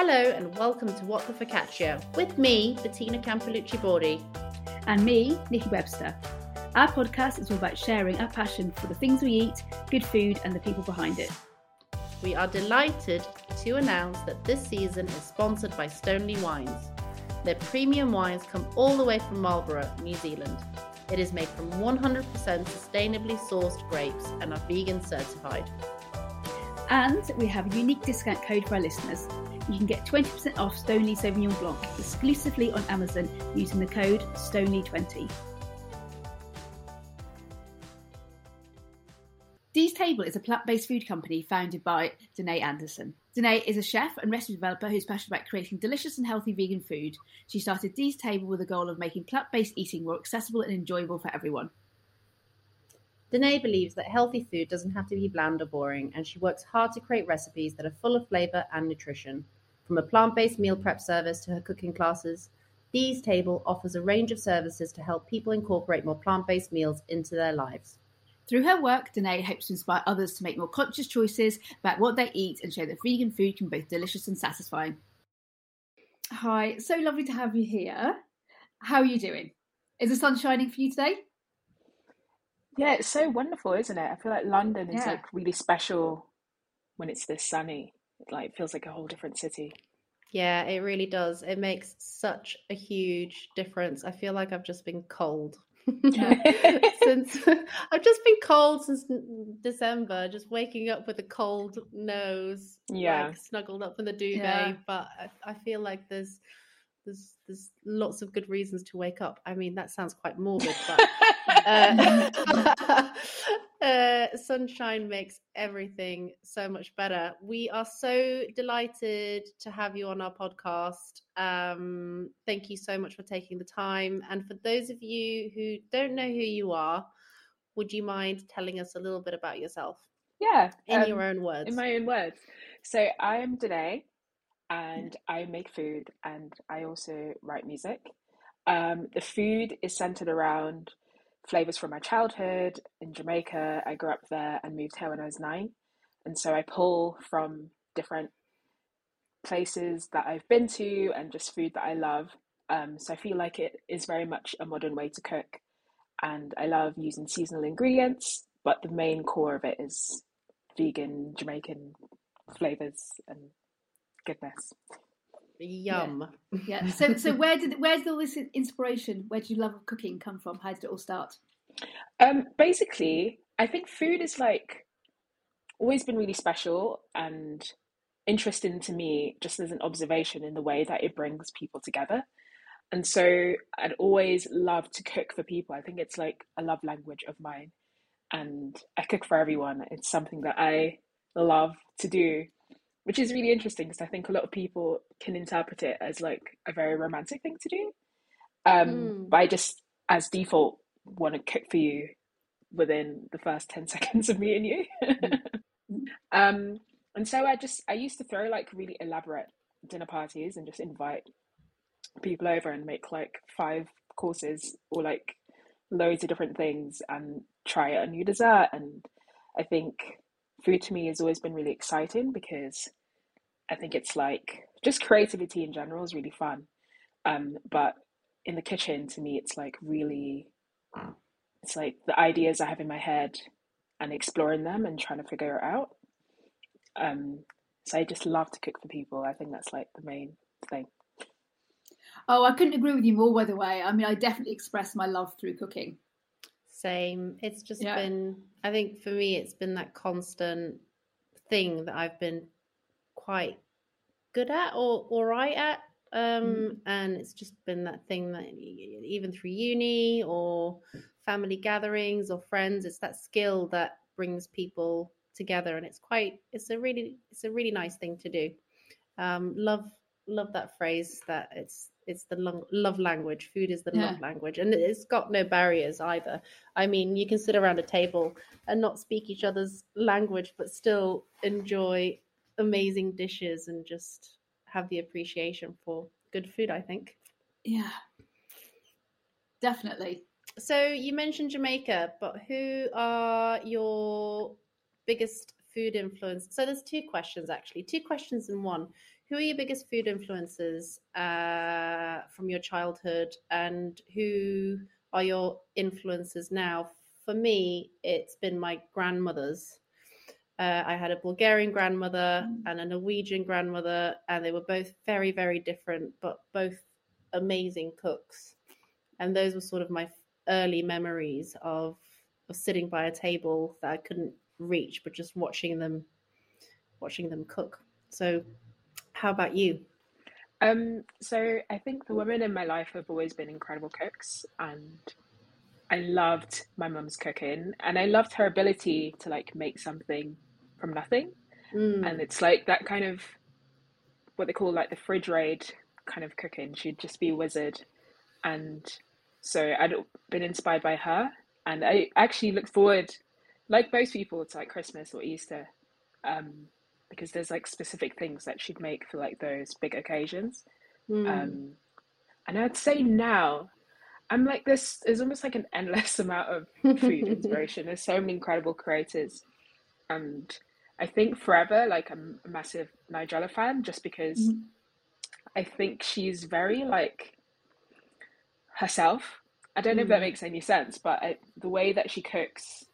Hello and welcome to What the Focaccia with me, Bettina Campolucci Bordi. And me, Nikki Webster. Our podcast is all about sharing our passion for the things we eat, good food, and the people behind it. We are delighted to announce that this season is sponsored by Stoneleigh Wines. Their premium wines come all the way from Marlborough, New Zealand. It is made from 100% sustainably sourced grapes and are vegan certified. And we have a unique discount code for our listeners. You can get 20% off Stoneleigh Sauvignon Blanc exclusively on Amazon using the code Stoneleigh20. Dee's Table is a plant-based food company founded by Denai Anderson. Denai is a chef and recipe developer who's passionate about creating delicious and healthy vegan food. She started Dee's Table with the goal of making plant-based eating more accessible and enjoyable for everyone. Denai believes that healthy food doesn't have to be bland or boring, and she works hard to create recipes that are full of flavour and nutrition. From a plant based meal prep service to her cooking classes, Dee's Table offers a range of services to help people incorporate more plant based meals into their lives. Through her work, Denai hopes to inspire others to make more conscious choices about what they eat and show that vegan food can be both delicious and satisfying. Hi, so lovely to have you here. How are you doing? Is the sun shining for you today? Yeah, it's so wonderful, isn't it? I feel like London is like really special when it's this sunny. It like feels like a whole different city. Yeah, it really does. It makes such a huge difference. I feel like I've just been cold. since I've just been cold since December, just waking up with a cold nose, Yeah. like snuggled up in the duvet. Yeah. But I, I feel like there's there's there's lots of good reasons to wake up. I mean, that sounds quite morbid, but uh, uh, sunshine makes everything so much better. We are so delighted to have you on our podcast. Um, thank you so much for taking the time. And for those of you who don't know who you are, would you mind telling us a little bit about yourself yeah, in um, your own words? in my own words. So I am Denai, and I make food, and I also write music. Um, the food is centered around flavors from my childhood in Jamaica. I grew up there and moved here when I was nine, and so I pull from different places that I've been to and just food that I love. Um, so I feel like it is very much a modern way to cook, and I love using seasonal ingredients, but the main core of it is vegan Jamaican flavors and goodness. Yum. Yeah. So, so where did where's did all this inspiration? Where did your love of cooking come from? How did it all start? Um, basically, I think food is like always been really special and interesting to me just as an observation in the way that it brings people together. And so I'd always love to cook for people. I think it's like a love language of mine. And I cook for everyone. It's something that I love to do, which is really interesting because I think a lot of people can interpret it as like a very romantic thing to do. Um, Mm. But I just, as default, want to cook for you within the first 10 seconds of meeting you. um, and so I just, I used to throw like really elaborate dinner parties and just invite people over and make like five courses or like loads of different things and try a new dessert. And I think food to me has always been really exciting because I think it's like just creativity in general is really fun. Um, but in the kitchen, to me, it's like really, it's like the ideas I have in my head and exploring them and trying to figure it out. Um, so I just love to cook for people. I think that's like the main thing. Oh, I couldn't agree with you more. By the way, I mean, I definitely express my love through cooking. Same. It's just Yeah. been, I think for me, it's been that constant thing that I've been quite good at or all right at. Um, and it's just been that thing that even through uni or family gatherings or friends, it's that skill that brings people together. And it's quite, it's a really, it's a really nice thing to do. Um, love, love that phrase that it's, it's the lo- love language. Food is the love language, and it's got no barriers either. I mean, you can sit around a table and not speak each other's language, but still enjoy amazing dishes and just have the appreciation for good food, I think. Yeah, definitely. So you mentioned Jamaica, but who are your biggest food influence? So there's two questions actually, two questions in one. who are your biggest food influences uh, from your childhood, and who are your influences now? For me, it's been my grandmothers. Uh, I had a Bulgarian grandmother Mm. and a Norwegian grandmother, and they were both very, very different, but both amazing cooks. And those were sort of my early memories of of sitting by a table that I couldn't reach, but just watching them, watching them cook. So, how about you? Um, so I think the women in my life have always been incredible cooks, and I loved my mum's cooking, and I loved her ability to like make something from nothing. Mm. And it's like that kind of what they call like the fridge raid kind of cooking. She'd just be a wizard, and so I'd been inspired by her, and I actually look forward, like most people, to like Christmas or Easter, um, because there's like specific things that she'd make for like those big occasions. Mm. Um, and I'd say now, I'm like this. There's almost like an endless amount of food inspiration. There's so many incredible creators, and I think forever, like I'm a massive Nigella fan, just because Mhm. I think she's very like herself. I don't know if that Mm. makes any sense, but I, the way that she cooks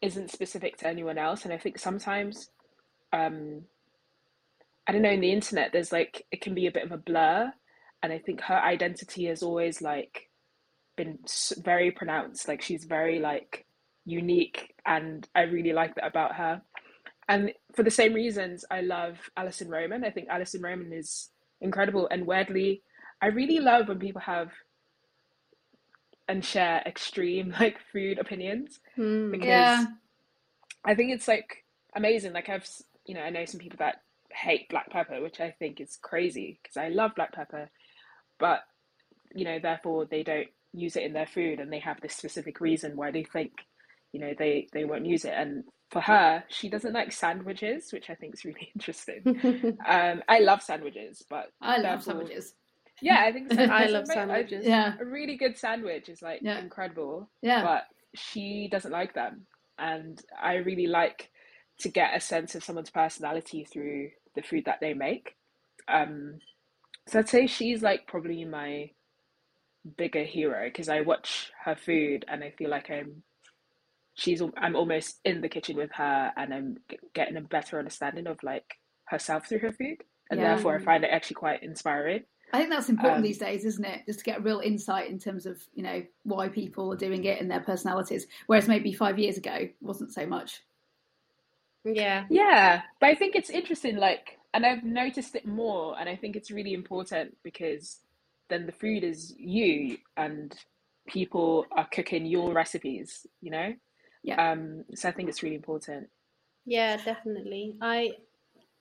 isn't specific to anyone else, and I think sometimes, um, I don't know, in the internet, there's like it can be a bit of a blur, and I think her identity has always like been very pronounced. Like she's very like unique, and I really like that about her. And for the same reasons, I love Alison Roman. I think Alison Roman is incredible, and weirdly, I really love when people have and share extreme like food opinions Mm. because Yeah. I think it's like amazing. Like I've, you know, I know some people that hate black pepper, which I think is crazy because I love black pepper, but you know, therefore they don't use it in their food, and they have this specific reason why they think, you know, they they won't use it. And for her, she doesn't like sandwiches, which I think is really interesting. Um, I love sandwiches, but I love sandwiches. yeah, I think I love are ama- I- sandwiches. Yeah. A really good sandwich is like Yeah. incredible Yeah. but she doesn't like them. And I really like to get a sense of someone's personality through the food that they make. Um, so I'd say she's like probably my bigger hero because I watch her food and I feel like I'm she's I'm almost in the kitchen with her and I'm g- getting a better understanding of like herself through her food and Yeah. therefore I find it actually quite inspiring. I think that's important Um, these days, isn't it? Just to get real insight in terms of, you know, why people are doing it and their personalities. Whereas maybe five years ago it wasn't so much. yeah. Yeah, but I think it's interesting, like, and I've noticed it more, and I think it's really important because then the food is you and people are cooking your recipes, you know? Yeah. Um, so I think it's really important. Yeah, definitely. I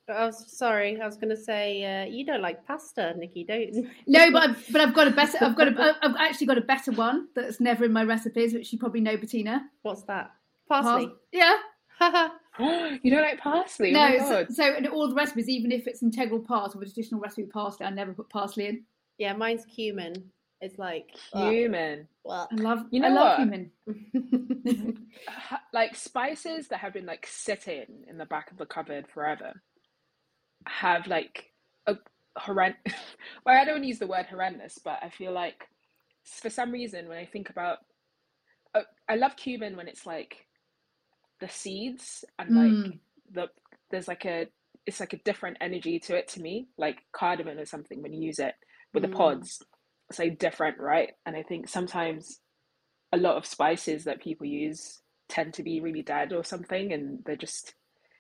I was sorry. I was going to say uh, you don't like pasta, Nikki, don't you? No, but I've, but I've got a better. I've got a. I've actually got a better one that's never in my recipes, which you probably know, Bettina. What's that? Parsley. Par- yeah. You don't like parsley? Oh No. So, God. so in all the recipes, even if it's integral part of a traditional recipe of parsley, I never put parsley in. yeah, mine's cumin. It's like ugh, Cumin. ugh. I love. You know I love what? cumin. Like spices that have been like sitting in the back of the cupboard forever have like a horrendous. Well, I don't want to use the word horrendous, but I feel like for some reason when I think about, uh, I love cumin when it's like the seeds and like Mm. the there's like a it's like a different energy to it to me, like cardamom or something when you use it with the Mm. pods. It's like different, right? And I think sometimes a lot of spices that people use tend to be really dead or something, and they're just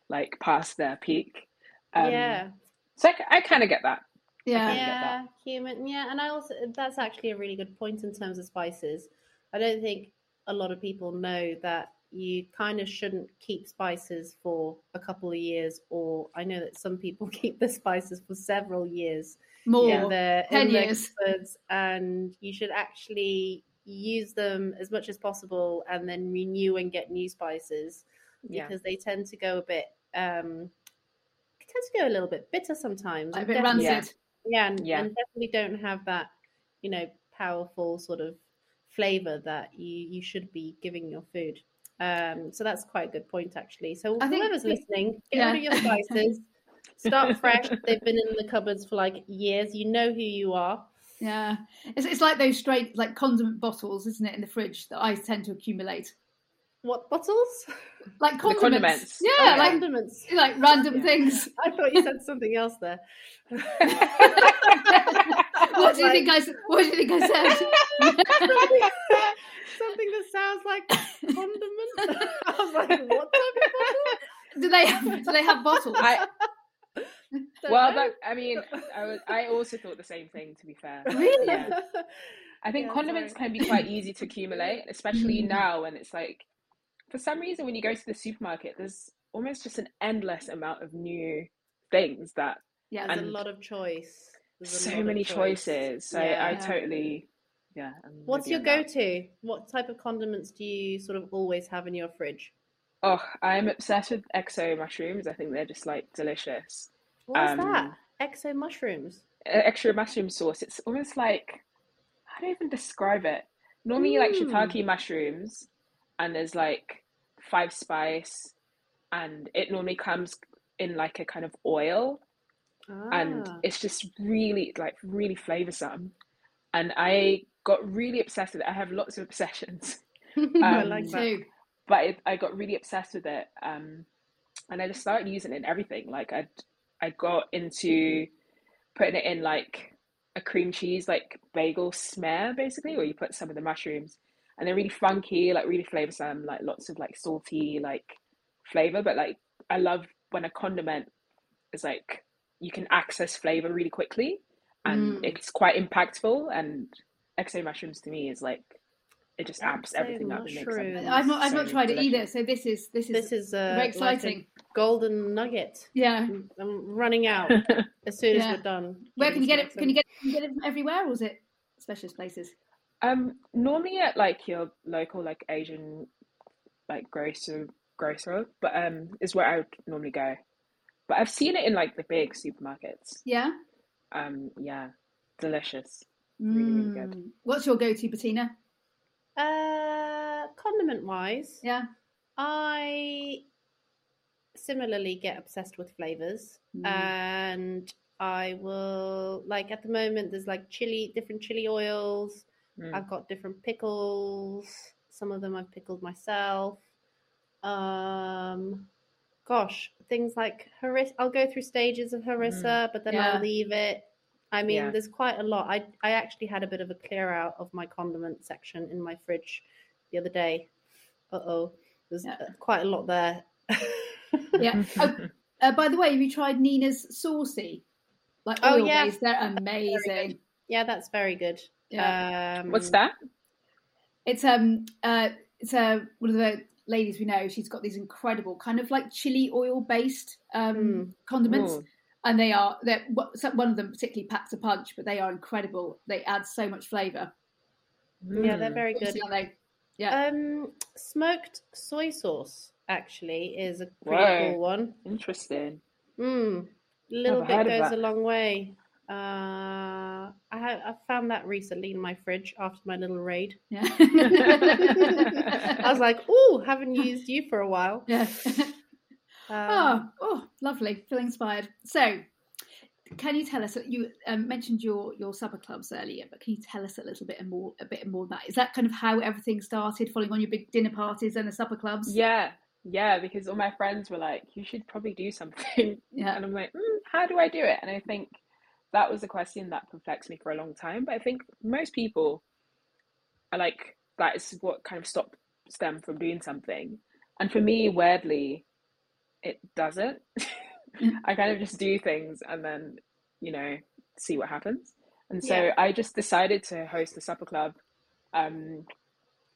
like past their peak. Um, yeah. So I, kind of get that. Yeah. kinda yeah, that. cumin. Yeah, and I also that's actually a really good point in terms of spices. I don't think a lot of people know that you kind of shouldn't keep spices for a couple of years, or I know that some people keep the spices for several years More. in their 10 in years. and you should actually use them as much as possible, and then renew and get new spices Yeah. because they tend to go a bit. um they tend to go a little bit bitter sometimes. Like a bit rancid. yeah, and, Yeah. and definitely don't have that, you know, powerful sort of flavor that you you should be giving your food. Um, so that's quite a good point, actually. So I think- whoever's listening, get yeah. rid of your spices. Start fresh. They've been in the cupboards for like years. You know who you are. Yeah, it's it's like those straight like condiment bottles, isn't it, in the fridge that I tend to accumulate. What bottles? Like condiments. condiments. Yeah, Oh, like condiments. like random Yeah. things. I thought you said something else there. what do you think I? s- What do you think I said? something, something that sounds like condiment. I was like, what type of bottle? do they have? Do they have bottles? I, Don't well, that, I mean, I, was, I also thought the same thing, to be fair. Really? Yeah. I think Yeah, condiments sorry. can be quite easy to accumulate, especially Mm. now when it's like, for some reason, when you go to the supermarket, there's almost just an endless amount of new things that yeah. There's and a lot of choice. There's so many choice. choices. So Yeah. I Yeah. totally, yeah. I'm What's your go-to? What type of condiments do you sort of always have in your fridge? Oh, I'm obsessed with XO mushrooms. I think they're just like delicious. What's Um, that? XO mushrooms. Extra mushroom sauce. It's almost like, how do I even describe it? Normally, you like Mm. shiitake mushrooms, and there's like five spice, and it normally comes in like a kind of oil, and Ah. it's just really like really flavorsome. And I got really obsessed with it. I have lots of obsessions. I um, like that. too. but it, I got really obsessed with it, um, and I just started using it in everything. Like I, I got into putting it in like a cream cheese, like bagel smear, basically, where you put some of the mushrooms, and they're really funky, like really flavorsome, like lots of like salty like flavor. But like I love when a condiment is like you can access flavor really quickly, and Mm. it's quite impactful. And XO mushrooms to me is like it just amps XO everything up and makes mushrooms. I've not. I've so not tried it either. So this is this is This is uh, very like a exciting. golden nugget. yeah. I'm- I'm running out as soon Yeah. as we're done. Where can you get it? Can you get can you get it from everywhere, or is it specialist places? Um, normally at like your local like Asian like grocer grocer, but um is where I would normally go. But I've seen it in like the big supermarkets. Yeah. Um, yeah, delicious. Really, really good. Mm. What's your go-to, Bettina? Uh, condiment wise, Yeah. I similarly get obsessed with flavors, Mm. and I will like at the moment. There's like chili, different chili oils. Mm. I've got different pickles. Some of them I've pickled myself. Um, gosh, things like harissa. I'll go through stages of harissa, but then Yeah. I'll leave it. I mean, Yeah. there's quite a lot. I I actually had a bit of a clear out of my condiment section in my fridge the other day. Uh oh, there's Yeah. uh, quite a lot there. Yeah. Oh, uh, by the way, have you tried Nina's saucy? Like Oh, oil yeah. based? They're amazing. yeah, that's very good. Yeah. Um, What's that? It's um uh it's uh, one of the ladies we know. She's got these incredible kind of like chili oil based um Mm. condiments, Ooh. And they are they're one of them particularly packs a punch, but they are incredible. They add so much flavour. Yeah, they're Mm. very good. Aren't they? Yeah. Um, smoked soy sauce actually is a pretty Whoa. cool one. Interesting. Mm, a little Never bit goes a long way. Uh, I ha- I found that recently in my fridge after my little raid. yeah. I was like, "Oh, haven't used you for a while." yeah. Um, oh, oh, lovely. Feel inspired. So, can you tell us? You um, mentioned your your supper clubs earlier, but can you tell us a little bit more, a bit more that? Is that kind of how everything started, following on your big dinner parties and the supper clubs? Yeah, yeah, because all my friends were like, you should probably do something. Yeah. And I'm like, mm, how do I do it? And I think that was a question that perplexed me for a long time. But I think most people are like, that is what kind of stops them from doing something. And for me, weirdly, it doesn't. I kind of just do things and then, you know, see what happens. And so Yeah. I just decided to host a supper club. Um,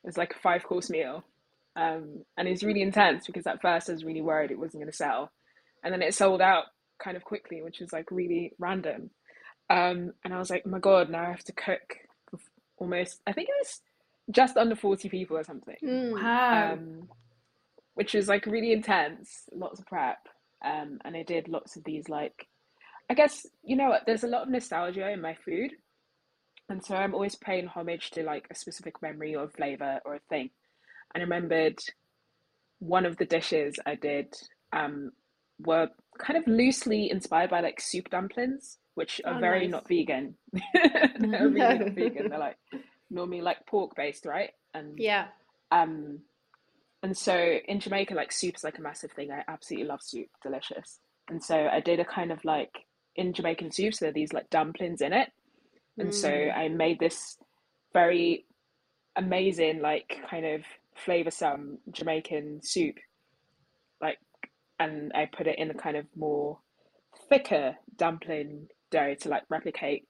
it was like a five course meal. Um, and it was really intense because at first I was really worried it wasn't going to sell. And then it sold out kind of quickly, which was like really random. Um, and I was like, oh my God, now I have to cook almost, I think it was just under 40 people or something. mm, Wow. Um, which was like really intense, lots of prep. Um, and I did lots of these, like, I guess, you know what, there's a lot of nostalgia in my food. And so I'm always paying homage to like a specific memory or flavor or a thing. And I remembered one of the dishes I did um, were kind of loosely inspired by like soup dumplings, which are Oh, very nice. not vegan. They're really No. not vegan. They're like normally like pork based, right? And Yeah. um, and so in Jamaica, like soup is like a massive thing. I absolutely love soup, delicious. And so I did a kind of like in Jamaican soups, there are these like dumplings in it. And so Mm. I made this very amazing, like kind of flavoursome Jamaican soup. Like, and I put it in a kind of more thicker dumpling dough to like replicate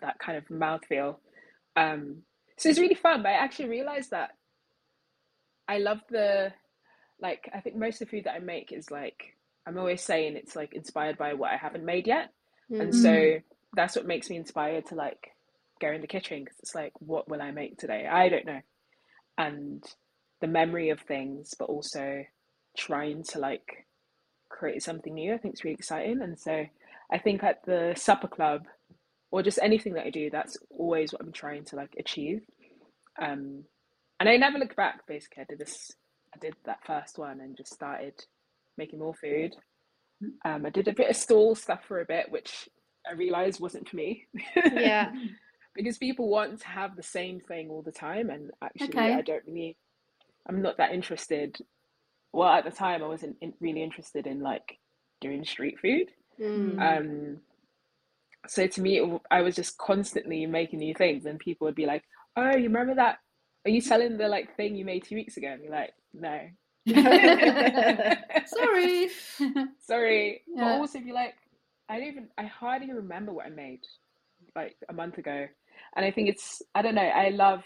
that kind of mouthfeel. Um, so it's really fun, but I actually realized that I love the like I think most of the food that I make is like I'm always saying it's like inspired by what I haven't made yet. And Mm. so that's what makes me inspired to like go in the kitchen because it's like what will I make today? I don't know. And the memory of things, but also trying to like create something new, I think is really exciting. And so I think at the supper club or just anything that I do, that's always what I'm trying to like achieve. Um, and I never looked back. Basically, I did this. I did that first one and just started making more food. Um, I did a bit of stall stuff for a bit, which I realized wasn't for me. Yeah. because people want to have the same thing all the time, and actually, Okay. I don't really. I'm not that interested. Well, at the time, I wasn't in, really interested in like doing street food. Mm. Um, so to me, it, I was just constantly making new things, and people would be like, "Oh, you remember that? Are you selling the like thing you made two weeks ago?" And you're like, "No, Sorry. sorry." But also, if you're like, I don't even, I hardly remember what I made like a month ago, and I think it's, I don't know, I love.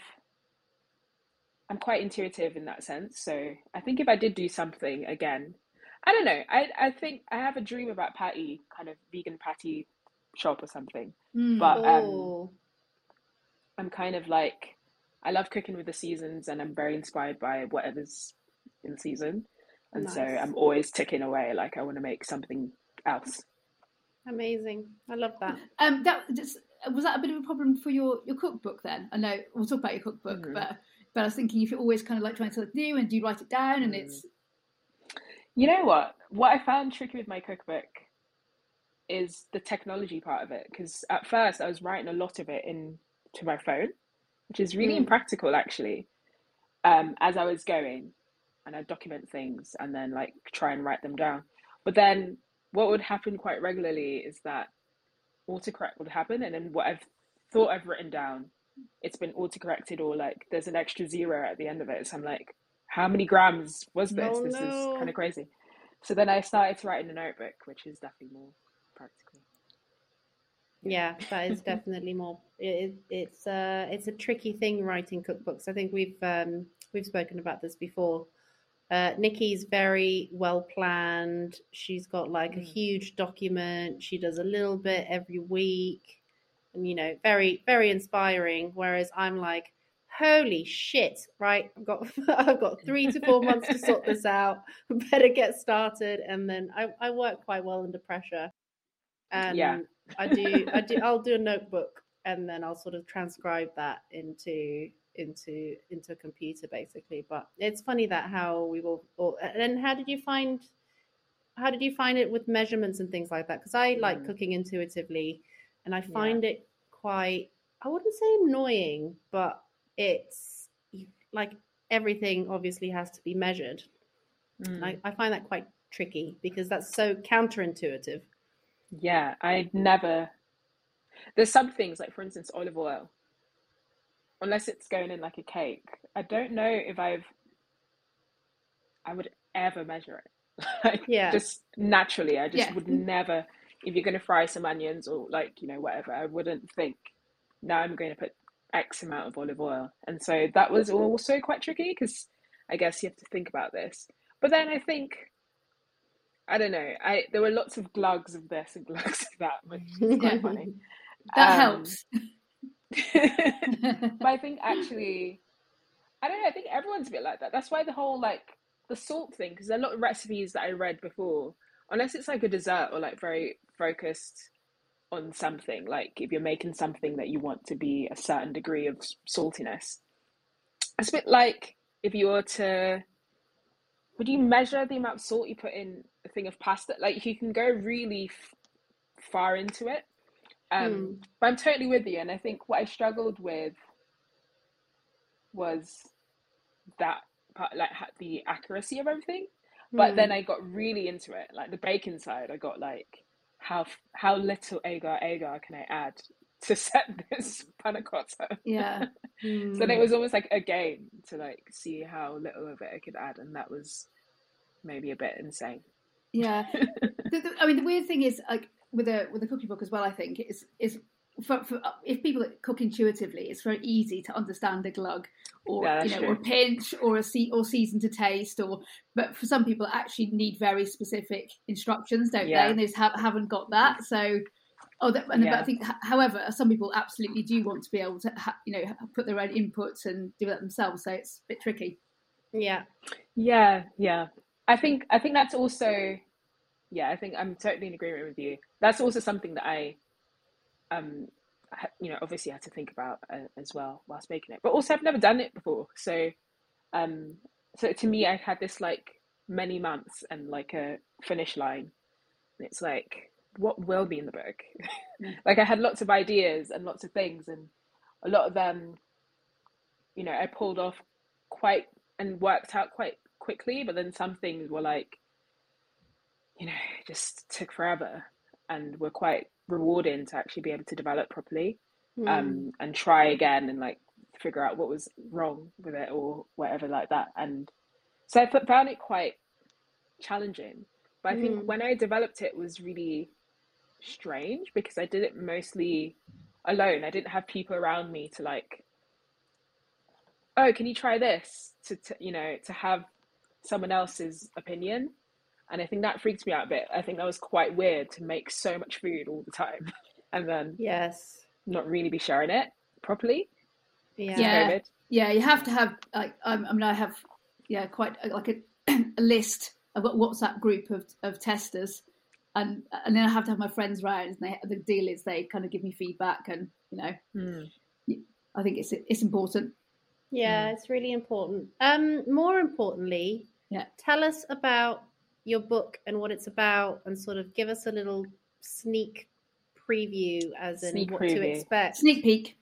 I'm quite intuitive in that sense, so I think if I did do something again, I don't know. I I think I have a dream about patty, kind of vegan patty shop or something. Mm. But um, Oh. I'm kind of like I love cooking with the seasons and I'm very inspired by whatever's in season. And so I'm always ticking away like I want to make something else. Amazing. I love that. Um, that that's- was that a bit of a problem for your your cookbook then? I know we'll talk about your cookbook, Mhm. but but I was thinking if you're always kind of like trying something new and do you write it down and Mm. it's You know what? What I found tricky with my cookbook is the technology part of it because at first I was writing a lot of it in to my phone, which is really Mm. impractical actually. Um, as I was going and I'd document things and then like try and write them down. But then what would happen quite regularly is that autocorrect would happen and then what I've thought I've written down, it's been autocorrected or like there's an extra zero at the end of it. So I'm like, how many grams was this? Oh, this no. is kind of crazy. So then I started to write in a notebook, which is definitely more practical. Yeah, that is definitely more. It, it's uh, it's a tricky thing writing cookbooks. I think we've um, we've spoken about this before. Uh, Nikki's very well planned. She's got like a Mm. huge document. She does a little bit every week, and you know, very very inspiring. Whereas I'm like, holy shit! Right, I've got I've got three to four months to sort this out. Better get started, and then I I work quite well under pressure. And Yeah. I do I do I'll do a notebook and then I'll sort of transcribe that into into into a computer basically. But it's funny that how we will. all, and how did you find how did you find it with measurements and things like that? Because I like Mm. cooking intuitively and I Yeah. find it quite I wouldn't say annoying, but it's like everything obviously has to be measured. Mm. I, I find that quite tricky because that's so counterintuitive. Yeah, I'd never. There's some things, like for instance, olive oil. Unless it's going in like a cake, I don't know if I've. I would ever measure it. Like Yeah. just naturally, I just Yeah. would never. If you're going to fry some onions or like you know whatever, I wouldn't think. Now I'm going to put X amount of olive oil, and so that was also quite tricky because I guess you have to think about this. But then I think I don't know. I there were lots of glugs of this and glugs of that, which is quite funny. that Um, helps. but I think actually, I don't know. I think everyone's a bit like that. That's why the whole like the salt thing, because there are a lot of recipes that I read before, unless it's like a dessert or like very focused on something, like if you're making something that you want to be a certain degree of saltiness, it's a bit like if you were to, would you measure the amount of salt you put in thing of pasta. Like you can go really f- far into it. Um, Mm. but I'm totally with you. And I think what I struggled with was that part, like the accuracy of everything. But then Mm. I got really into it. Like the bacon side, I got like how how little agar agar can I add to set this panna cotta? Yeah. So then Mm. it was almost like a game to like see how little of it I could add, and that was maybe a bit insane. Yeah. the, the, I mean, the weird thing is, like with a with a cooking book as well. I think is is for, for if people cook intuitively, it's very easy to understand a glug or Yeah, you know or a pinch or a se- or season to taste or. But for some people, actually need very specific instructions, don't Yeah. they? And they just ha- haven't got that. So. Oh, that, and but I think, however, some people absolutely do want to be able to, ha- you know, put their own inputs and do that themselves. So it's a bit tricky. Yeah. Yeah, yeah. I think I think that's also yeah, I think I'm totally in agreement with you. That's also something that I um you know, obviously had to think about uh, as well whilst making it. But also I've never done it before. So um so to me I had this like many months and like a finish line. And it's like what will be in the book? Like I had lots of ideas and lots of things and a lot of them you know, I pulled off quite and worked out quite quickly, but then some things were like, you know, just took forever and were quite rewarding to actually be able to develop properly Mm. um, and try again and like figure out what was wrong with it or whatever like that. And so I found it quite challenging. But I think Mm. when I developed it, it was really strange because I did it mostly alone. I didn't have people around me to like oh, can you try this? To, to you know, to have someone else's opinion. And I think that freaked me out a bit. I think that was quite weird to make so much food all the time and then Yes. not really be sharing it properly. Yeah. Yeah. Yeah, you have to have like um, I mean I have yeah quite a, like a, a list. I've got a WhatsApp group of, of testers, and and then I have to have my friends round. And they, the deal is they kind of give me feedback, and you know Mm. I think it's it's important. Yeah, it's really important. Um, more importantly, Yeah. tell us about your book and what it's about, and sort of give us a little sneak preview, as in Sneak what to expect. Sneak peek.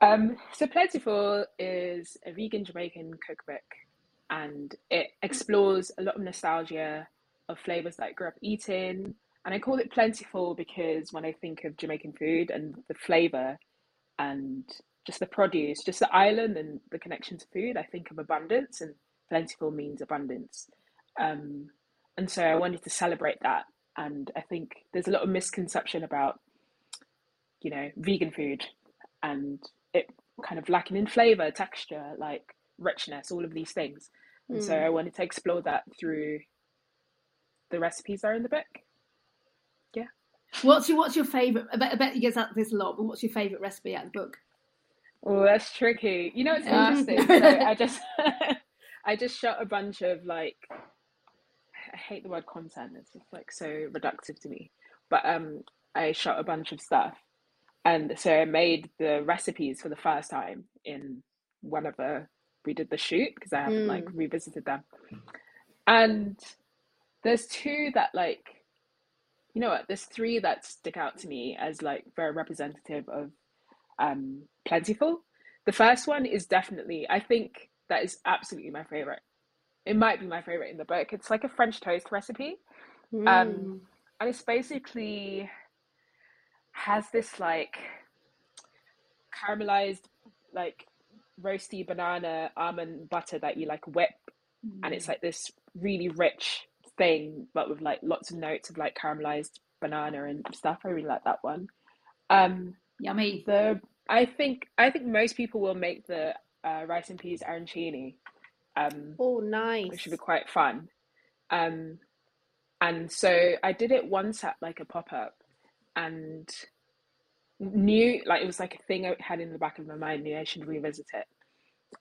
Um, so Plentiful is a vegan Jamaican cookbook, and it explores a lot of nostalgia of flavors that I grew up eating. And I call it Plentiful because when I think of Jamaican food and the flavor and just the produce, just the island and the connection to food, I think of abundance, and Plentiful means abundance. Um, and so I wanted to celebrate that. And I think there's a lot of misconception about, you know, vegan food and it kind of lacking in flavor, texture, like richness, all of these things. And so Mm. I wanted to explore that through the recipes that are in the book. Yeah. What's your what's your favorite? I bet, I bet you get that this a lot, but what's your favorite recipe out of the book? Oh, that's tricky. You know, it's interesting. So I just, I just shot a bunch of like, I hate the word content. It's just like so reductive to me. But um, I shot a bunch of stuff, and so I made the recipes for the first time in whenever we did the shoot because I haven't like revisited them. And there's two that like, you know what? There's three that stick out to me as like very representative of um, plentiful. The first one is definitely, I think that is absolutely my favorite. It might be my favorite in the book. It's like a French toast recipe, Mm. um, and it's basically has this like caramelized, like roasty banana almond butter that you like whip, and it's like this really rich thing, but with like lots of notes of like caramelized banana and stuff. I really like that one. Um, Yummy. the I think I think most people will make the uh, rice and peas arancini, um, oh, nice. which should be quite fun. Um, and so I did it once at like a pop up, and knew like it was like a thing I had in the back of my mind. Knew I should revisit it,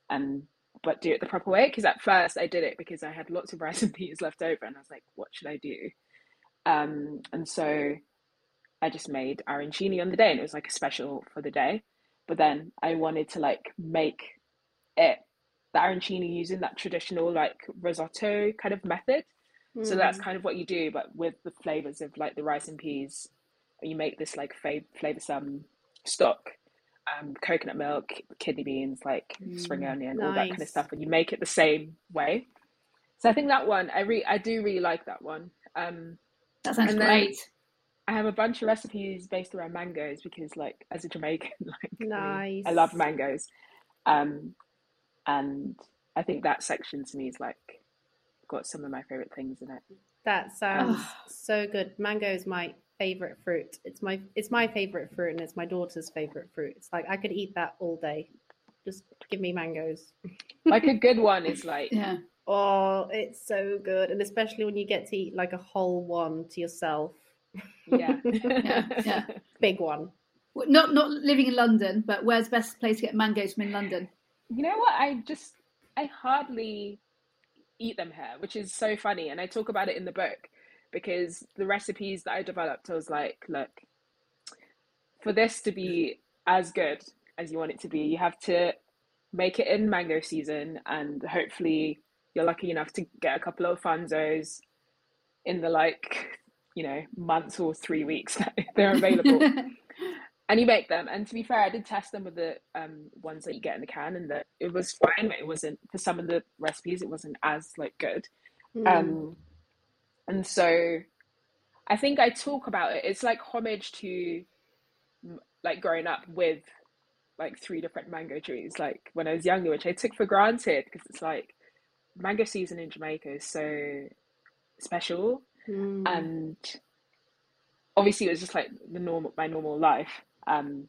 and but do it the proper way. Because at first I did it because I had lots of rice and peas left over, and I was like, what should I do? Um, and so I just made arancini on the day, and it was like a special for the day. But then I wanted to like make it the arancini using that traditional like risotto kind of method. Mm. So that's kind of what you do, but with the flavors of like the rice and peas, you make this like fa- flavorsome stock, um, coconut milk, kidney beans, like spring Mm, onion, all that kind of stuff, and you make it the same way. So I think that one, I re- I do really like that one. Um, That sounds great. I have a bunch of recipes based around mangoes because, like, as a Jamaican, like, I, mean, I love mangoes. Um, and I think that section to me is like got some of my favorite things in it. That sounds Ugh. so good. Mango is my favorite fruit. It's my it's my favorite fruit and it's my daughter's favorite fruit. It's like I could eat that all day. Just give me mangoes. Like a good one is like, Yeah. Oh, it's so good. And especially when you get to eat like a whole one to yourself. yeah, Yeah, yeah. Big one. Not not living in London, but where's the best place to get mangoes from in London? You know what? I just I hardly eat them here, which is so funny. And I talk about it in the book because the recipes that I developed, I was like, look, for this to be as good as you want it to be, you have to make it in mango season and hopefully you're lucky enough to get a couple of fanzos in the like, you know, months or three weeks that they're available and you make them. And to be fair, I did test them with the um, ones that you get in the can, and that it was fine. But it wasn't for some of the recipes. It wasn't as like good. Mm. Um, and so, I think I talk about it. It's like homage to like growing up with like three different mango trees. Like when I was younger, which I took for granted because it's like mango season in Jamaica is so special Mm. and obviously it was just like the normal my normal life um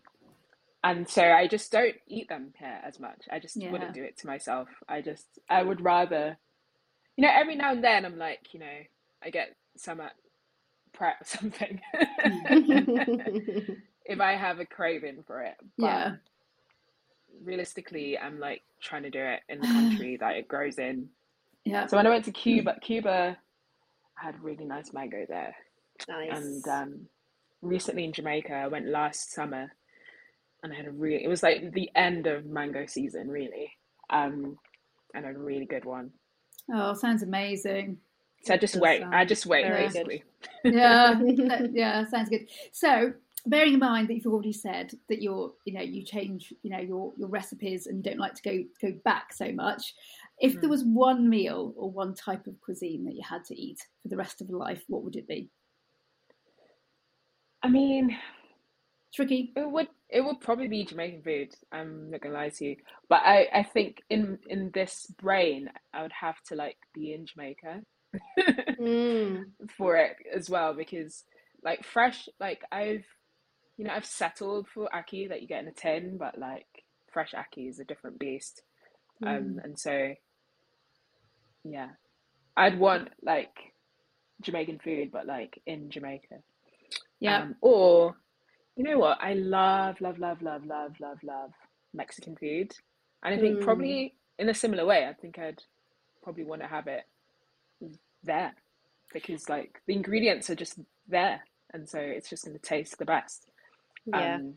and so I just don't eat them here as much I just Yeah. wouldn't do it to myself I just I would rather you know every now and then I'm like you know I get some at prep or something if I have a craving for it but Yeah. realistically I'm like trying to do it in the country that it grows in Yeah. so when I went to Cuba Cuba had really nice mango there nice. and um, recently in Jamaica, I went last summer, and I had a really. It was like the end of mango season, really, um, and a really good one. Oh, sounds amazing. So I just wait. I just wait, basically. Yeah. yeah, sounds good. So, bearing in mind that you've already said that you're, you know, you change, you know, your your recipes and you don't like to go go back so much. If there Mm. was one meal or one type of cuisine that you had to eat for the rest of your life, what would it be? I mean, Tricky. it would it would probably be Jamaican food. I'm not gonna lie to you, but I I think in in this brain, I would have to like be in Jamaica. Mm. for it as well because like fresh like I've you know I've settled for ackee that you get in a tin but like fresh ackee is a different beast um and so yeah I'd want like Jamaican food but like in Jamaica Yeah. um, or you know what I love love love love love love love Mexican food and I think Mm. probably in a similar way I think I'd probably want to have it there because like the ingredients are just there and so it's just going to taste the best Yeah. um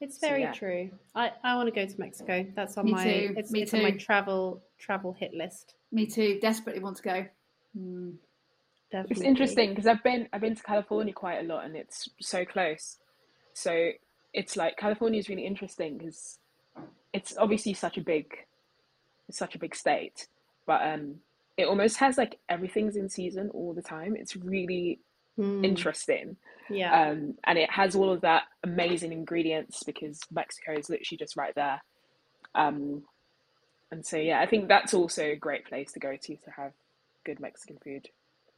It's So, very yeah. true. I, I want to go to Mexico. That's on Me my too, it's, me it's on my travel travel hit list. Me too. Desperately want to go. Mm. Definitely. it's interesting because I've been I've been to California quite a lot and it's so close so it's like California is really interesting because it's obviously such a big it's such a big state but um it almost has like everything's in season all the time it's really Mm, interesting Yeah. um, and it has all of that amazing ingredients because Mexico is literally just right there. Um, and so yeah, I think that's also a great place to go to to have good Mexican food.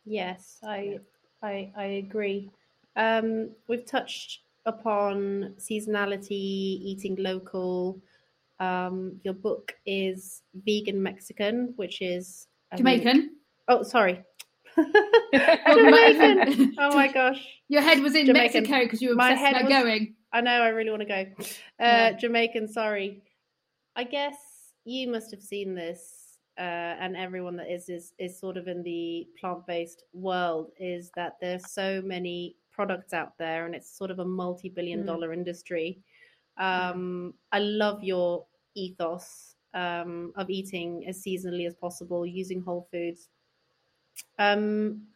Yes, I Yeah. I I agree. Um, we've touched upon seasonality, eating local. Um, your book is vegan Mexican, which is I Jamaican. Oh, sorry. Jamaican. Oh my gosh. Your head was in Jamaican. Mexico because you were My obsessed head about was- going. I know, I really want to go. Uh, Yeah. Jamaican, sorry. I guess you must have seen this, uh, and everyone that is, is is sort of in the plant based world is that there's so many products out there, and it's sort of a multi billion Mm. dollar industry. Um, I love your ethos um, of eating as seasonally as possible, using whole foods. Um,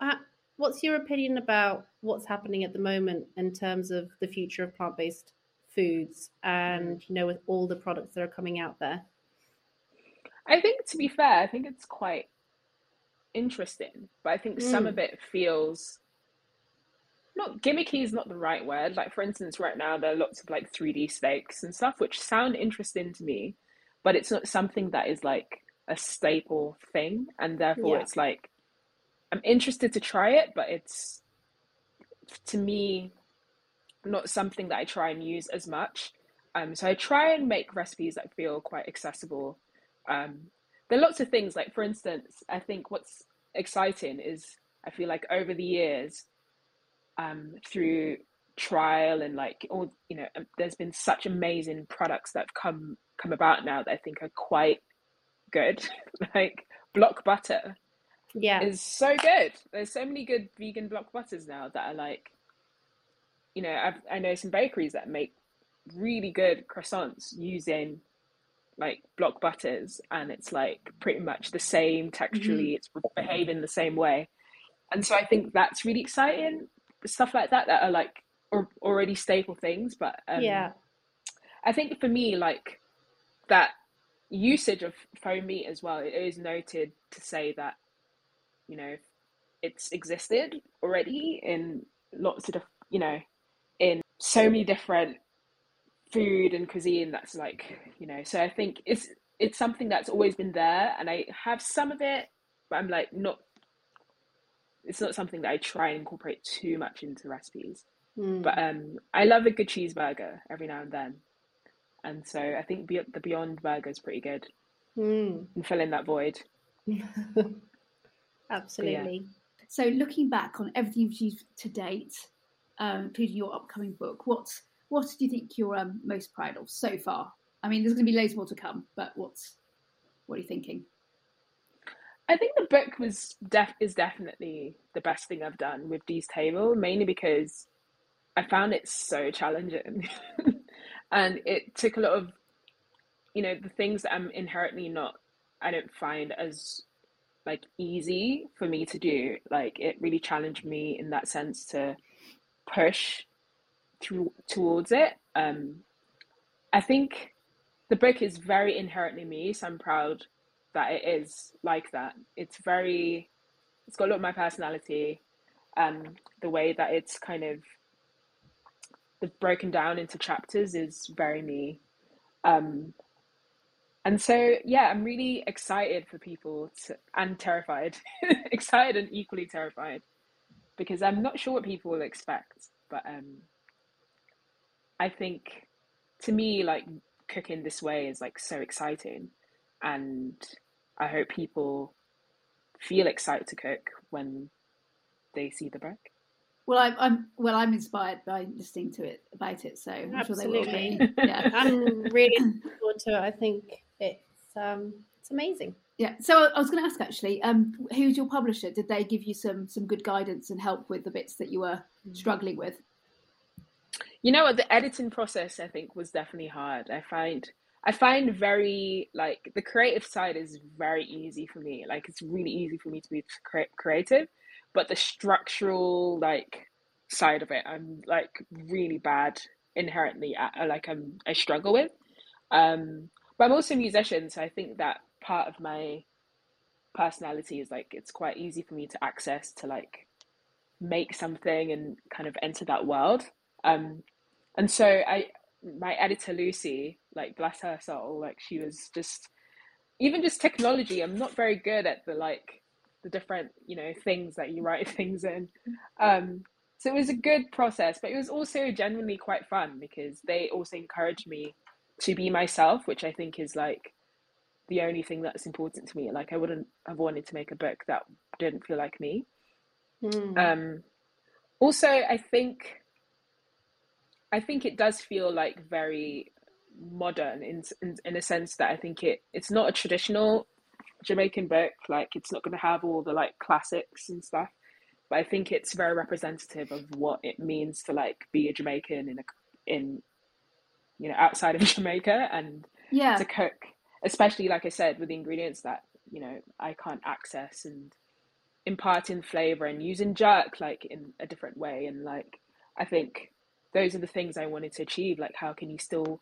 uh, what's your opinion about what's happening at the moment in terms of the future of plant-based foods and you know with all the products that are coming out there? I think to be fair, I think it's quite interesting, but I think some of Mm. it feels not gimmicky is not the right word. Like for instance, right now there are lots of like 3D steaks and stuff which sound interesting to me, but it's not something that is like a staple thing, and therefore Yeah. it's like I'm interested to try it, but it's to me not something that I try and use as much. Um, so I try and make recipes that feel quite accessible. Um, there are lots of things, like for instance, I think what's exciting is I feel like over the years, um, through trial and like all, you know, um, there's been such amazing products that have come come about now that I think are quite good. Like Block Butter Yeah. is so good. There's so many good vegan block butters now that are like, you know, I've, I know some bakeries that make really good croissants using like block butters, and it's like pretty much the same texturally. It's behaving the same way, and so I think that's really exciting. Stuff like that that are like or, already staple things, but um, Yeah. I think for me, like that usage of faux meat as well, it is noted to say that, you know, it's existed already in lots of, dif- you know, in so many different food and cuisine that's like, you know, so I think it's it's something that's always been there and I have some of it, but I'm like not it's not something that I try and incorporate too much into recipes. Mm. But um, I love a good cheeseburger every now and then, and so I think Be- the Beyond Burger is pretty good Mm. in that void. Absolutely. So, looking back on everything you've achieved to date, um, including your upcoming book, what what do you think you're um, most proud of so far? I mean, there's going to be loads more to come, but what's what are you thinking? I think the book was def- is definitely the best thing I've done with Dee's Table, mainly because I found it so challenging, and it took a lot of, you know, the things that I'm inherently not, I don't find as like easy for me to do. Like it really challenged me in that sense to push through towards it. Um, I think the book is very inherently me, so I'm proud that it is like that. It's very, it's got a lot of my personality, um, the way that it's kind of the broken down into chapters is very me. Um, and so yeah, I'm really excited for people to, and terrified, excited and equally terrified, because I'm not sure what people will expect, but um, I think to me like cooking this way is like so exciting and I hope people feel excited to cook when they see the book. Well, I'm, I'm well, I'm inspired by listening to it about it, so I'm sure they will be. Absolutely. Yeah, I'm really looking forward to it. I think it's um it's amazing. yeah. So I was going to ask actually, um, who's your publisher? Did they give you some some good guidance and help with the bits that you were struggling with? You know what? The editing process, I think, was definitely hard. I find I find very like the creative side is very easy for me. Like it's really easy for me to be cre- creative, but the structural like side of it, I'm like really bad inherently. At, like I'm I struggle with. Um, but I'm also a musician, so I think that part of my personality is like it's quite easy for me to access to like make something and kind of enter that world. Um, and so I, my editor Lucy, like bless her soul, like she was just, even just technology. I'm not very good at the like the different you know things that you write things in. Um, so it was a good process, but it was also genuinely quite fun because they also encouraged me to be myself, which I think is like the only thing that's important to me. Like I wouldn't have wanted to make a book that didn't feel like me. Mm. Um, also, I think I think it does feel like very modern in, in in a sense that I think it it's not a traditional Jamaican book. Like it's not going to have all the like classics and stuff, but I think it's very representative of what it means to like be a Jamaican in a in you know outside of Jamaica and Yeah, to cook, especially like I said with the ingredients that you know I can't access and imparting flavor and using jerk like in a different way and like I think those are the things I wanted to achieve like how can you still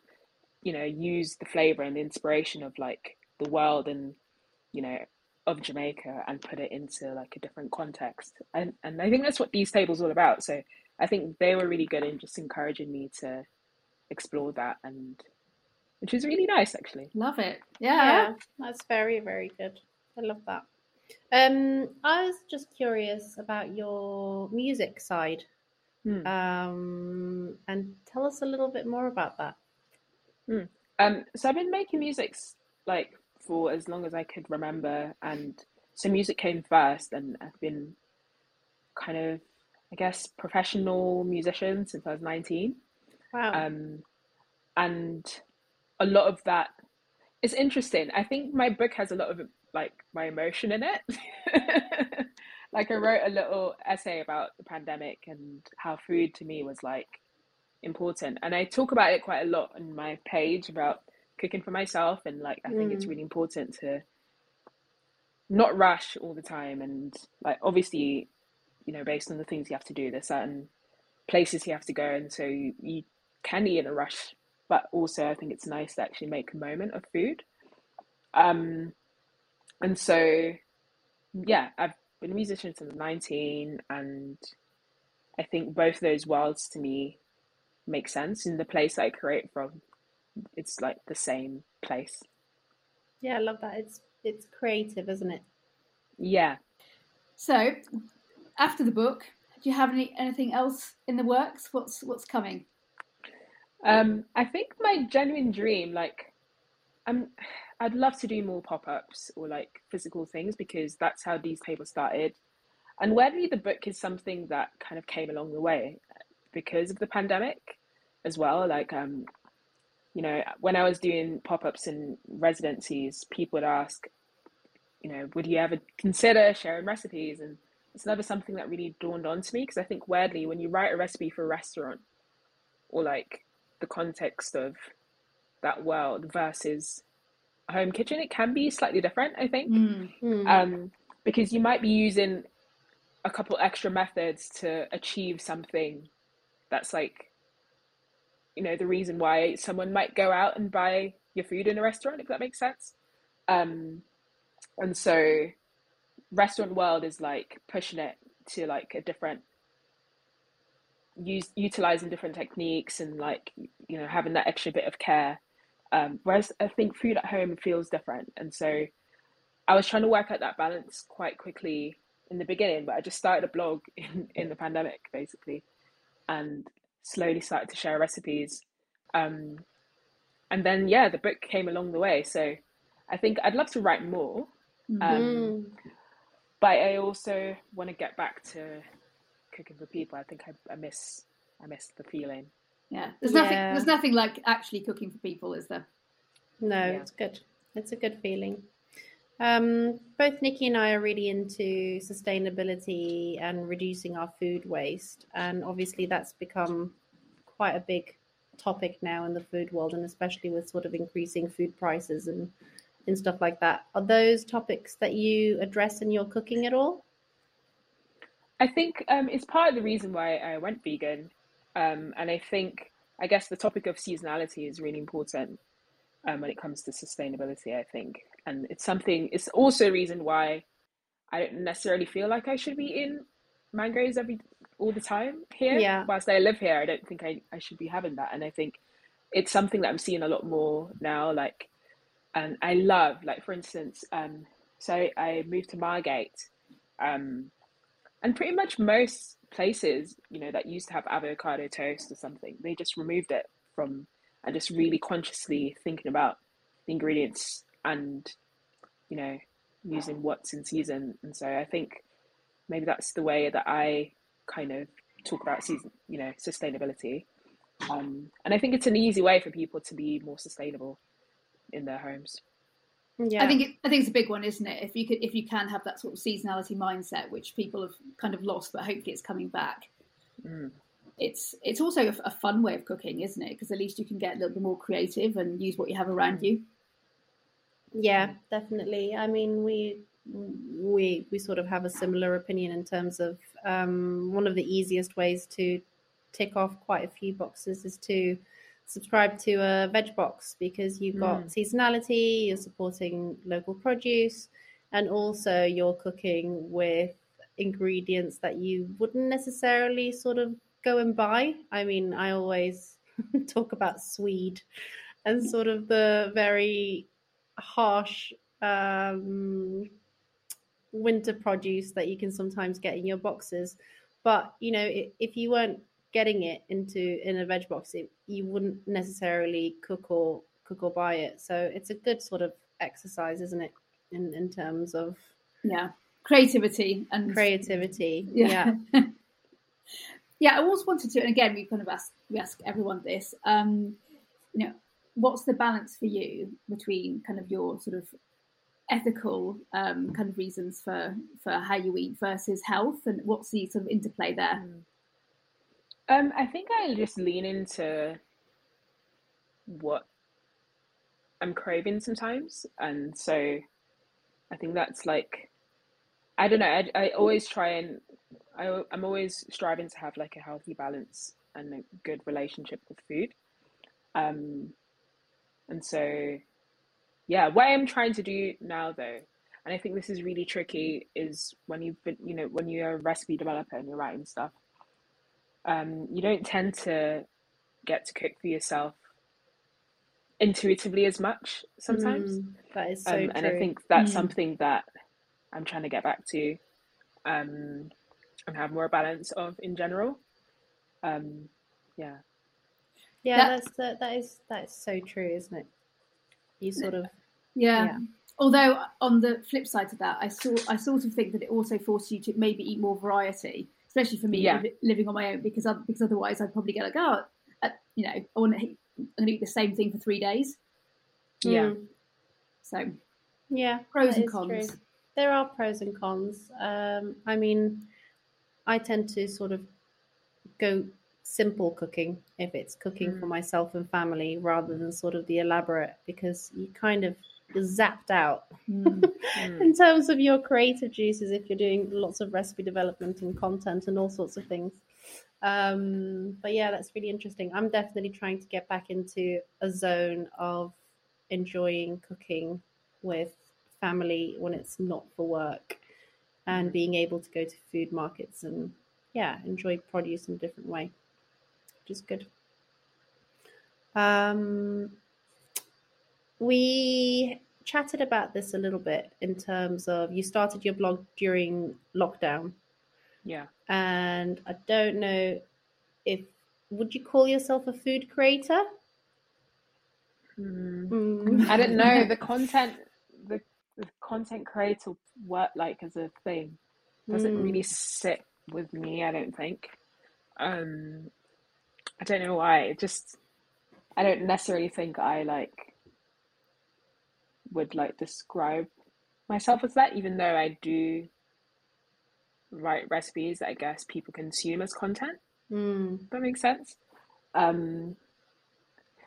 you know use the flavor and the inspiration of like the world and you know of Jamaica and put it into like a different context. And and I think that's what Dee's Table's all about. So I think they were really good in just encouraging me to explore that and which is really nice actually. Love it. Yeah. Yeah. that's very, very good. I love that. Um, I was just curious about your music side. Hmm. Um, and tell us a little bit more about that. Um, so I've been making music like for as long as I could remember, and so music came first, and I've been kind of, I guess, professional musician since I was 19. Wow. Um, and a lot of that is interesting. I think my book has a lot of like my emotion in it. Like I wrote a little essay about the pandemic and how food to me was like important. And I talk about it quite a lot on my page about cooking for myself and like I think it's Mm. really important to not rush all the time and like obviously, you know, based on the things you have to do, there's certain places you have to go and so you, you can eat in a rush, but also I think it's nice to actually make a moment of food. Um and so yeah, I've been a musician since 19 and I think both those worlds to me make sense in the place I create from. It's like the same place. yeah, I love that. It's it's creative, isn't it? Yeah. So, after the book, do you have any anything else in the works? What's what's coming? Um, I think my genuine dream, like, I'm, I'd love to do more pop-ups or like physical things because that's how Dee's Table's started. And weirdly, the book is something that kind of came along the way because of the pandemic as well. Like, um, you know, when I was doing pop-ups and residencies, people would ask, you know, would you ever consider sharing recipes? And it's never something that really dawned on to me because I think weirdly, when you write a recipe for a restaurant or like the context of that world versus home kitchen, it can be slightly different, I think. Mm. Hmm. Um, because you might be using a couple extra methods to achieve something that's like, you know, the reason why someone might go out and buy your food in a restaurant, if that makes sense. Um, and so restaurant world is like pushing it to like a different use utilizing different techniques and like you know having that extra bit of care um whereas i think food at home feels different and so i was trying to work out that balance quite quickly in the beginning but i just started a blog in, in the pandemic basically and slowly started to share recipes um and then yeah the book came along the way so i think i'd love to write more um Hmm. but I also want to get back to cooking for people. I think I, I miss I miss the feeling. Yeah, there's nothing. Yeah. There's nothing like actually cooking for people, is there? No, Yeah. it's good. It's a good feeling. Um, both Niki and I are really into sustainability and reducing our food waste, and obviously that's become quite a big topic now in the food world, and especially with sort of increasing food prices and and stuff like that. Are those topics that you address in your cooking at all? I think um, it's part of the reason why I went vegan, um, and I think I guess the topic of seasonality is really important um, when it comes to sustainability. I think, and it's something. It's also a reason why I don't necessarily feel like I should be eating mangoes every all the time here. Yeah. Whilst I live here, I don't think I, I should be having that, and I think it's something that I'm seeing a lot more now. Like, and I love, like for instance, um, so I, I moved to Margate, um, and pretty much most places, you know, that used to have avocado toast or something, they just removed it from and just really consciously thinking about the ingredients and, you know, using what's in season. And so I think maybe that's the way that I kind of talk about season, you know, sustainability. Um, and I think it's an easy way for people to be more sustainable in their homes. Yeah, I think it, I think it's a big one, isn't it? If you could, if you can have that sort of seasonality mindset, which people have kind of lost, but hopefully it's coming back. Mm. It's it's also a, a fun way of cooking, isn't it? Because at least you can get a little bit more creative and use what you have around you. Yeah, definitely. I mean, we we we sort of have a similar opinion in terms of um, one of the easiest ways to tick off quite a few boxes is to subscribe to a veg box because you've got mm. seasonality, you're supporting local produce, and also you're cooking with ingredients that you wouldn't necessarily sort of go and buy. I mean, I always talk about swede and sort of the very harsh um, winter produce that you can sometimes get in your boxes. But you know, if you weren't getting it into in a veg box, it, you wouldn't necessarily cook or cook or buy it. So it's a good sort of exercise, isn't it? In in terms of yeah, creativity and creativity. Yeah. Yeah. yeah, I always wanted to, and again, we kind of ask we ask everyone this. Um, you know, what's the balance for you between kind of your sort of ethical um, kind of reasons for for how you eat versus health, and what's the sort of interplay there? Mm. Um, I think I just lean into what I'm craving sometimes, and so I think that's like I don't know. I, I always try and I, I'm always striving to have like a healthy balance and a good relationship with food. Um, and so, yeah, what I'm trying to do now though, and I think this is really tricky, is when you've been, you know, when you're a recipe developer and you're writing stuff, um, you don't tend to get to cook for yourself intuitively as much sometimes. Mm, that is so um, And I think that's mm. something that I'm trying to get back to um, and have more balance of in general. Um, yeah. Yeah, that, that's that, that is that is so true, isn't it? You sort of yeah. yeah. Although on the flip side to that, I saw I sort of think that it also forces you to maybe eat more variety especially for me yeah. living on my own because because otherwise I'd probably get like oh uh, you know I want to I'm going to eat the same thing for three days. Yeah. Mm. So yeah, pros and cons. True. There are pros and cons. Um, I mean, I tend to sort of go simple cooking if it's cooking mm. for myself and family rather than sort of the elaborate because you kind of zapped out mm. in terms of your creative juices if you're doing lots of recipe development and content and all sorts of things. Um, but yeah, that's really interesting. I'm definitely trying to get back into a zone of enjoying cooking with family when it's not for work and being able to go to food markets and yeah, enjoy produce in a different way, which is good. Um, we chatted about this a little bit in terms of you started your blog during lockdown. Yeah. And I don't know if would you call yourself a food creator? Mm. Mm. I don't know the content the, the content creator work like as a thing doesn't mm. really sit with me. I don't think. Um, I don't know why. It just I don't necessarily think I like would like describe myself as that, even though I do write recipes that I guess people consume as content. Mm. That makes sense. Um,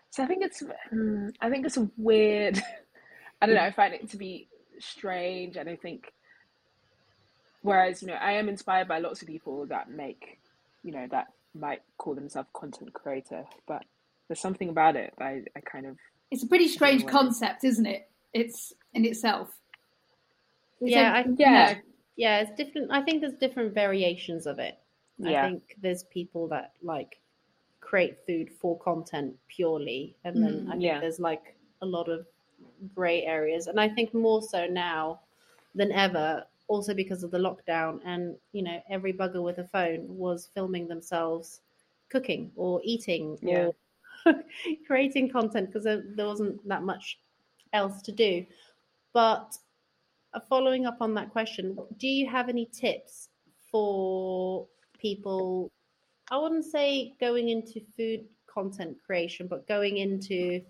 so I think it's mm, I think it's a weird. I don't know. I find it to be strange, and I think. Whereas you know, I am inspired by lots of people that make, you know, that might call themselves content creator, but there's something about it I, I kind of. It's a pretty strange concept, isn't it? It's in itself. yeah, I, yeah, yeah. It's different. I think there's different variations of it. Yeah. I think there's people that like create food for content purely, and then mm, I think yeah. there's like a lot of gray areas, and I think more so now than ever. Also because of the lockdown, and you know, every bugger with a phone was filming themselves cooking or eating yeah. or creating content because there, there wasn't that much else to do. But uh, following up on that question, do you have any tips for people? I wouldn't say going into food content creation, but going into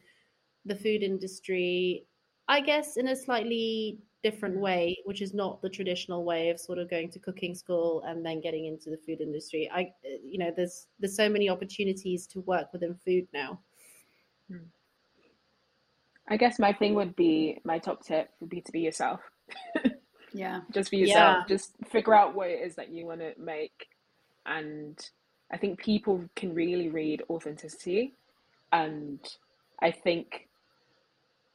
the food industry, I guess, in a slightly different way, which is not the traditional way of sort of going to cooking school and then getting into the food industry. I, you know, there's there's so many opportunities to work within food now. Hmm. I guess my thing would be my top tip would be to be yourself. Yeah. Just for yourself. Yeah. Just figure out what it is that you want to make. And I think people can really read authenticity. And I think,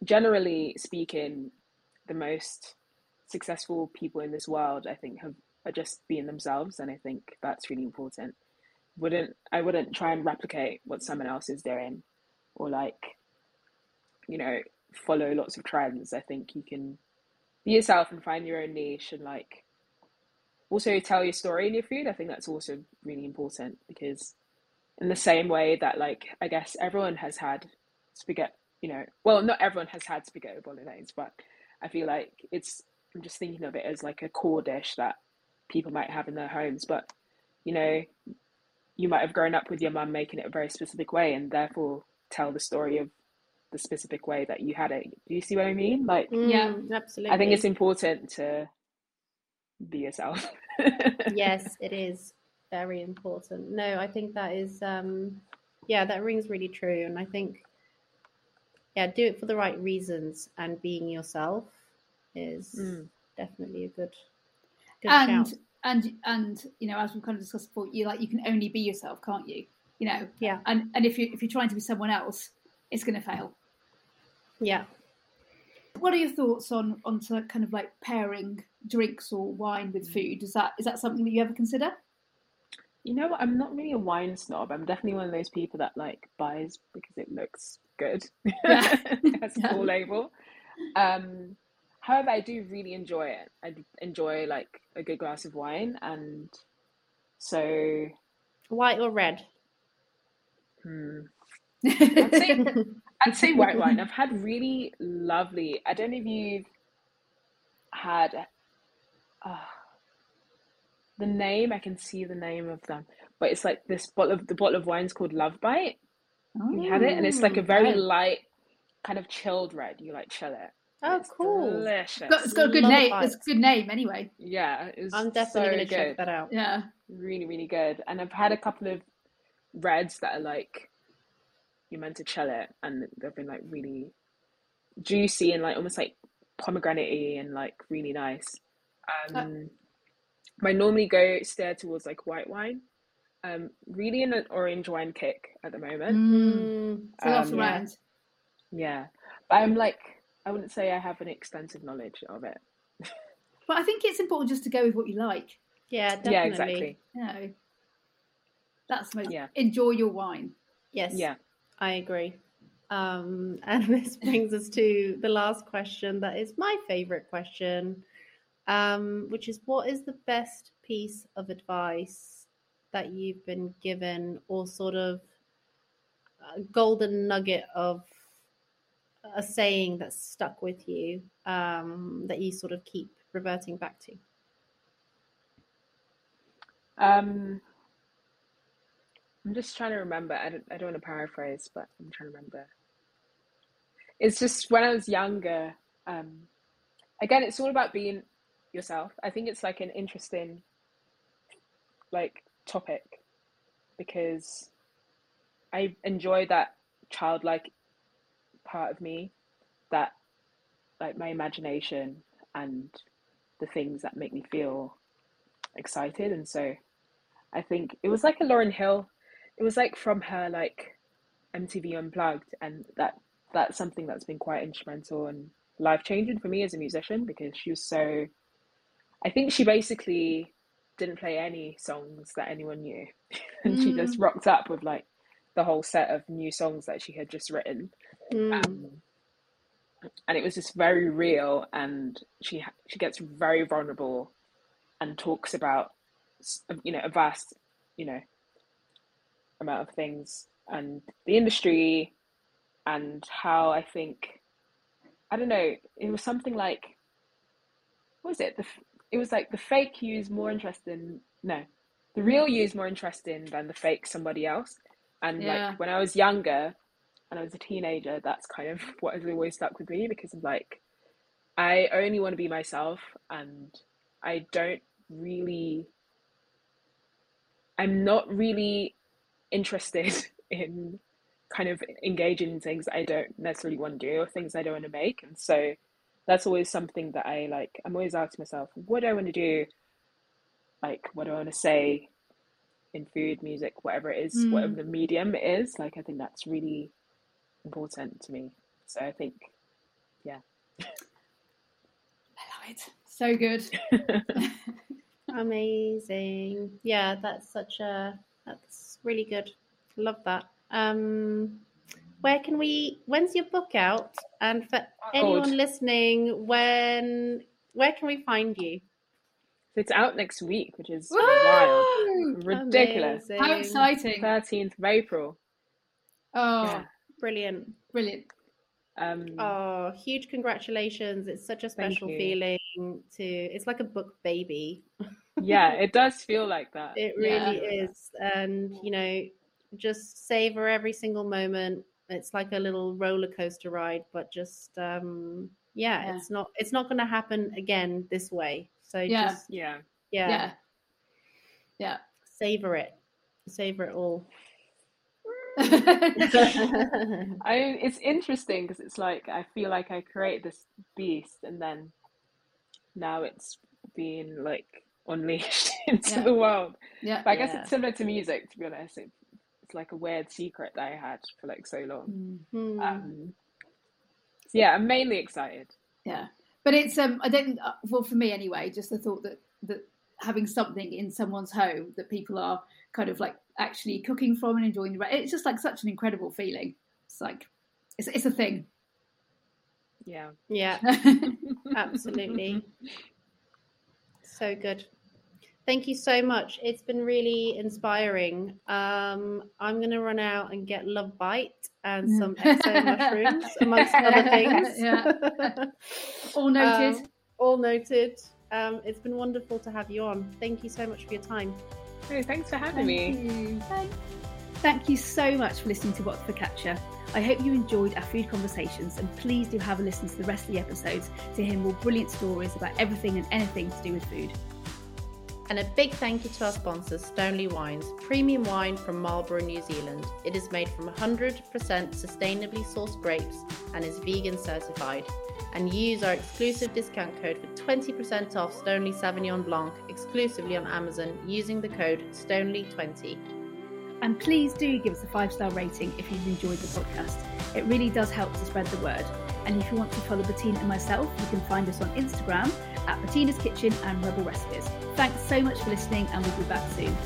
generally speaking, the most successful people in this world, I think, have are just being themselves. And I think that's really important. Wouldn't I wouldn't try and replicate what someone else is doing or like, you know, follow lots of trends. I think you can be yourself and find your own niche and like also tell your story in your food. I think that's also really important because in the same way that like I guess everyone has had spaghetti, you know, well not everyone has had spaghetti bolognese, but I feel like it's I'm just thinking of it as like a core dish that people might have in their homes, but you know, you might have grown up with your mum making it a very specific way and therefore tell the story of the specific way that you had it. Do you see what I mean? Like Yeah. Mm, absolutely. I think it's important to be yourself. yes, it is very important. No, I think that is um yeah, that rings really true and I think yeah, do it for the right reasons and being yourself is Mm. definitely a good good and shout. and and you know, as we've kind of discussed before, you like you can only be yourself, can't you? You know, Yeah. And and if you if you're trying to be someone else, it's going to fail. Yeah. What are your thoughts on on to kind of like pairing drinks or wine with food? Is that is that something that you ever consider? You know, what? I'm not really a wine snob. I'm definitely one of those people that like buys because it looks good. Yeah. It has a Yeah. cool label. Um, however, I do really enjoy it. I enjoy like a good glass of wine, and so White or red? hmm, I'd say I'd say white wine. I've had really lovely. I don't know if you've had uh, the name. I can see the name of them, but it's like this bottle of the bottle of wine's called Love Bite. We had it, and it's like a very Oh. light, kind of chilled red. You like chill it. Oh, It's cool. delicious. Got- it's got a good Love name. bites. It's a good name anyway. Yeah, it's I'm definitely so going to check good. that out. Yeah. Really, really good. And I've had a couple of reds that are like you're meant to chill it, and they've been like really juicy and like almost like pomegranate and like really nice. Um, I normally go steer towards like white wine. Um, really in an orange wine kick at the moment. Mm. Mm, a lot Um, around. Yeah, but I'm like I wouldn't say I have an extensive knowledge of it. But I think it's important just to go with what you like. yeah, definitely. Yeah, exactly. You know, that's most. Yeah. Enjoy your wine. Yes. Yeah. I agree. Um, and this brings us to the last question that is my favorite question, um, which is what is the best piece of advice that you've been given, or sort of a golden nugget of a saying that's stuck with you um, that you sort of keep reverting back to? Um, I'm just trying to remember. I don't, I don't want to paraphrase, but I'm trying to remember. It's just when I was younger, um, again, it's all about being yourself. I think it's like an interesting, like, topic because I enjoy that childlike part of me, that, like, my imagination and the things that make me feel excited. And so I think it was like a Lauryn Hill. It was like from her like MTV Unplugged, and that that's something that's been quite instrumental and life changing for me as a musician because she was so. I think she basically didn't play any songs that anyone knew, and she just rocked up with like the whole set of new songs that she had just written. Mm. Um, and it was just very real, and she she gets very vulnerable, and talks about you know a vast you know amount of things and the industry and how I think I don't know it was something like what was it the it was like the fake you is more interesting no the real you is more interesting than the fake somebody else and Yeah. like when I was younger and I was a teenager that's kind of what has always stuck with me because of like I only want to be myself and I don't really I'm not really interested in kind of engaging in things I don't necessarily want to do or things I don't want to make. And so that's always something that I like. I'm always asking myself, what do I want to do? Like, what do I want to say in food, music, whatever it is, mm. whatever the medium is? Like, I think that's really important to me. So I think, yeah. I love it. So good. Amazing. Yeah, that's such a that's really good. Love that. Um where can we when's your book out? And for oh, anyone listening, when where can we find you? It's out next week, which is Woo! wild. Ridiculous. Amazing. How exciting. 13th of April. Oh, yeah. brilliant. Brilliant. Um, oh, huge congratulations. It's such a special feeling to, it's like a book baby. yeah, it does feel like that. It really yeah. is. And, you know, just savor every single moment. It's like a little roller coaster ride, but just, um, yeah, yeah. it's not, it's not going to happen again this way. So yeah. just, yeah. Yeah. Yeah. Yeah. Savor it. Savor it all. I it's interesting because it's like I feel like I create this beast and then now it's being like unleashed into yeah. the world. Yeah. But I guess yeah. it's similar to music to be honest. It, it's like a weird secret that I had for like so long. Mm-hmm. Um, so yeah, I'm mainly excited. Yeah. But it's um I don't uh, well for me anyway, just the thought that that having something in someone's home that people are kind of like actually cooking from and enjoying the it's just like such an incredible feeling. It's like it's, it's a thing. Yeah. Yeah. Absolutely. So good. Thank you so much. It's been really inspiring. Um, i'm going to run out and get love bite and some XO mushrooms amongst other things. Yeah. All noted. Um, all noted. Um, it's been wonderful to have you on. Thank you so much for your time. Hey, thanks for having Thank me. You. Thank you so much for listening to What's the Catcher. I hope you enjoyed our food conversations and please do have a listen to the rest of the episodes to hear more brilliant stories about everything and anything to do with food. And a big thank you to our sponsors, Stoneleigh Wines, premium wine from Marlborough, New Zealand. It is made from 100% sustainably sourced grapes and is vegan certified and use our exclusive discount code for 20% off Stoneleigh Sauvignon Blanc exclusively on Amazon using the code Stoneleigh20. And please do give us a five star rating if you've enjoyed the podcast. It really does help to spread the word. And if you want to follow Bettina and myself, you can find us on Instagram at Bettina's Kitchen and Rebel Recipes. Thanks so much for listening, and we'll be back soon.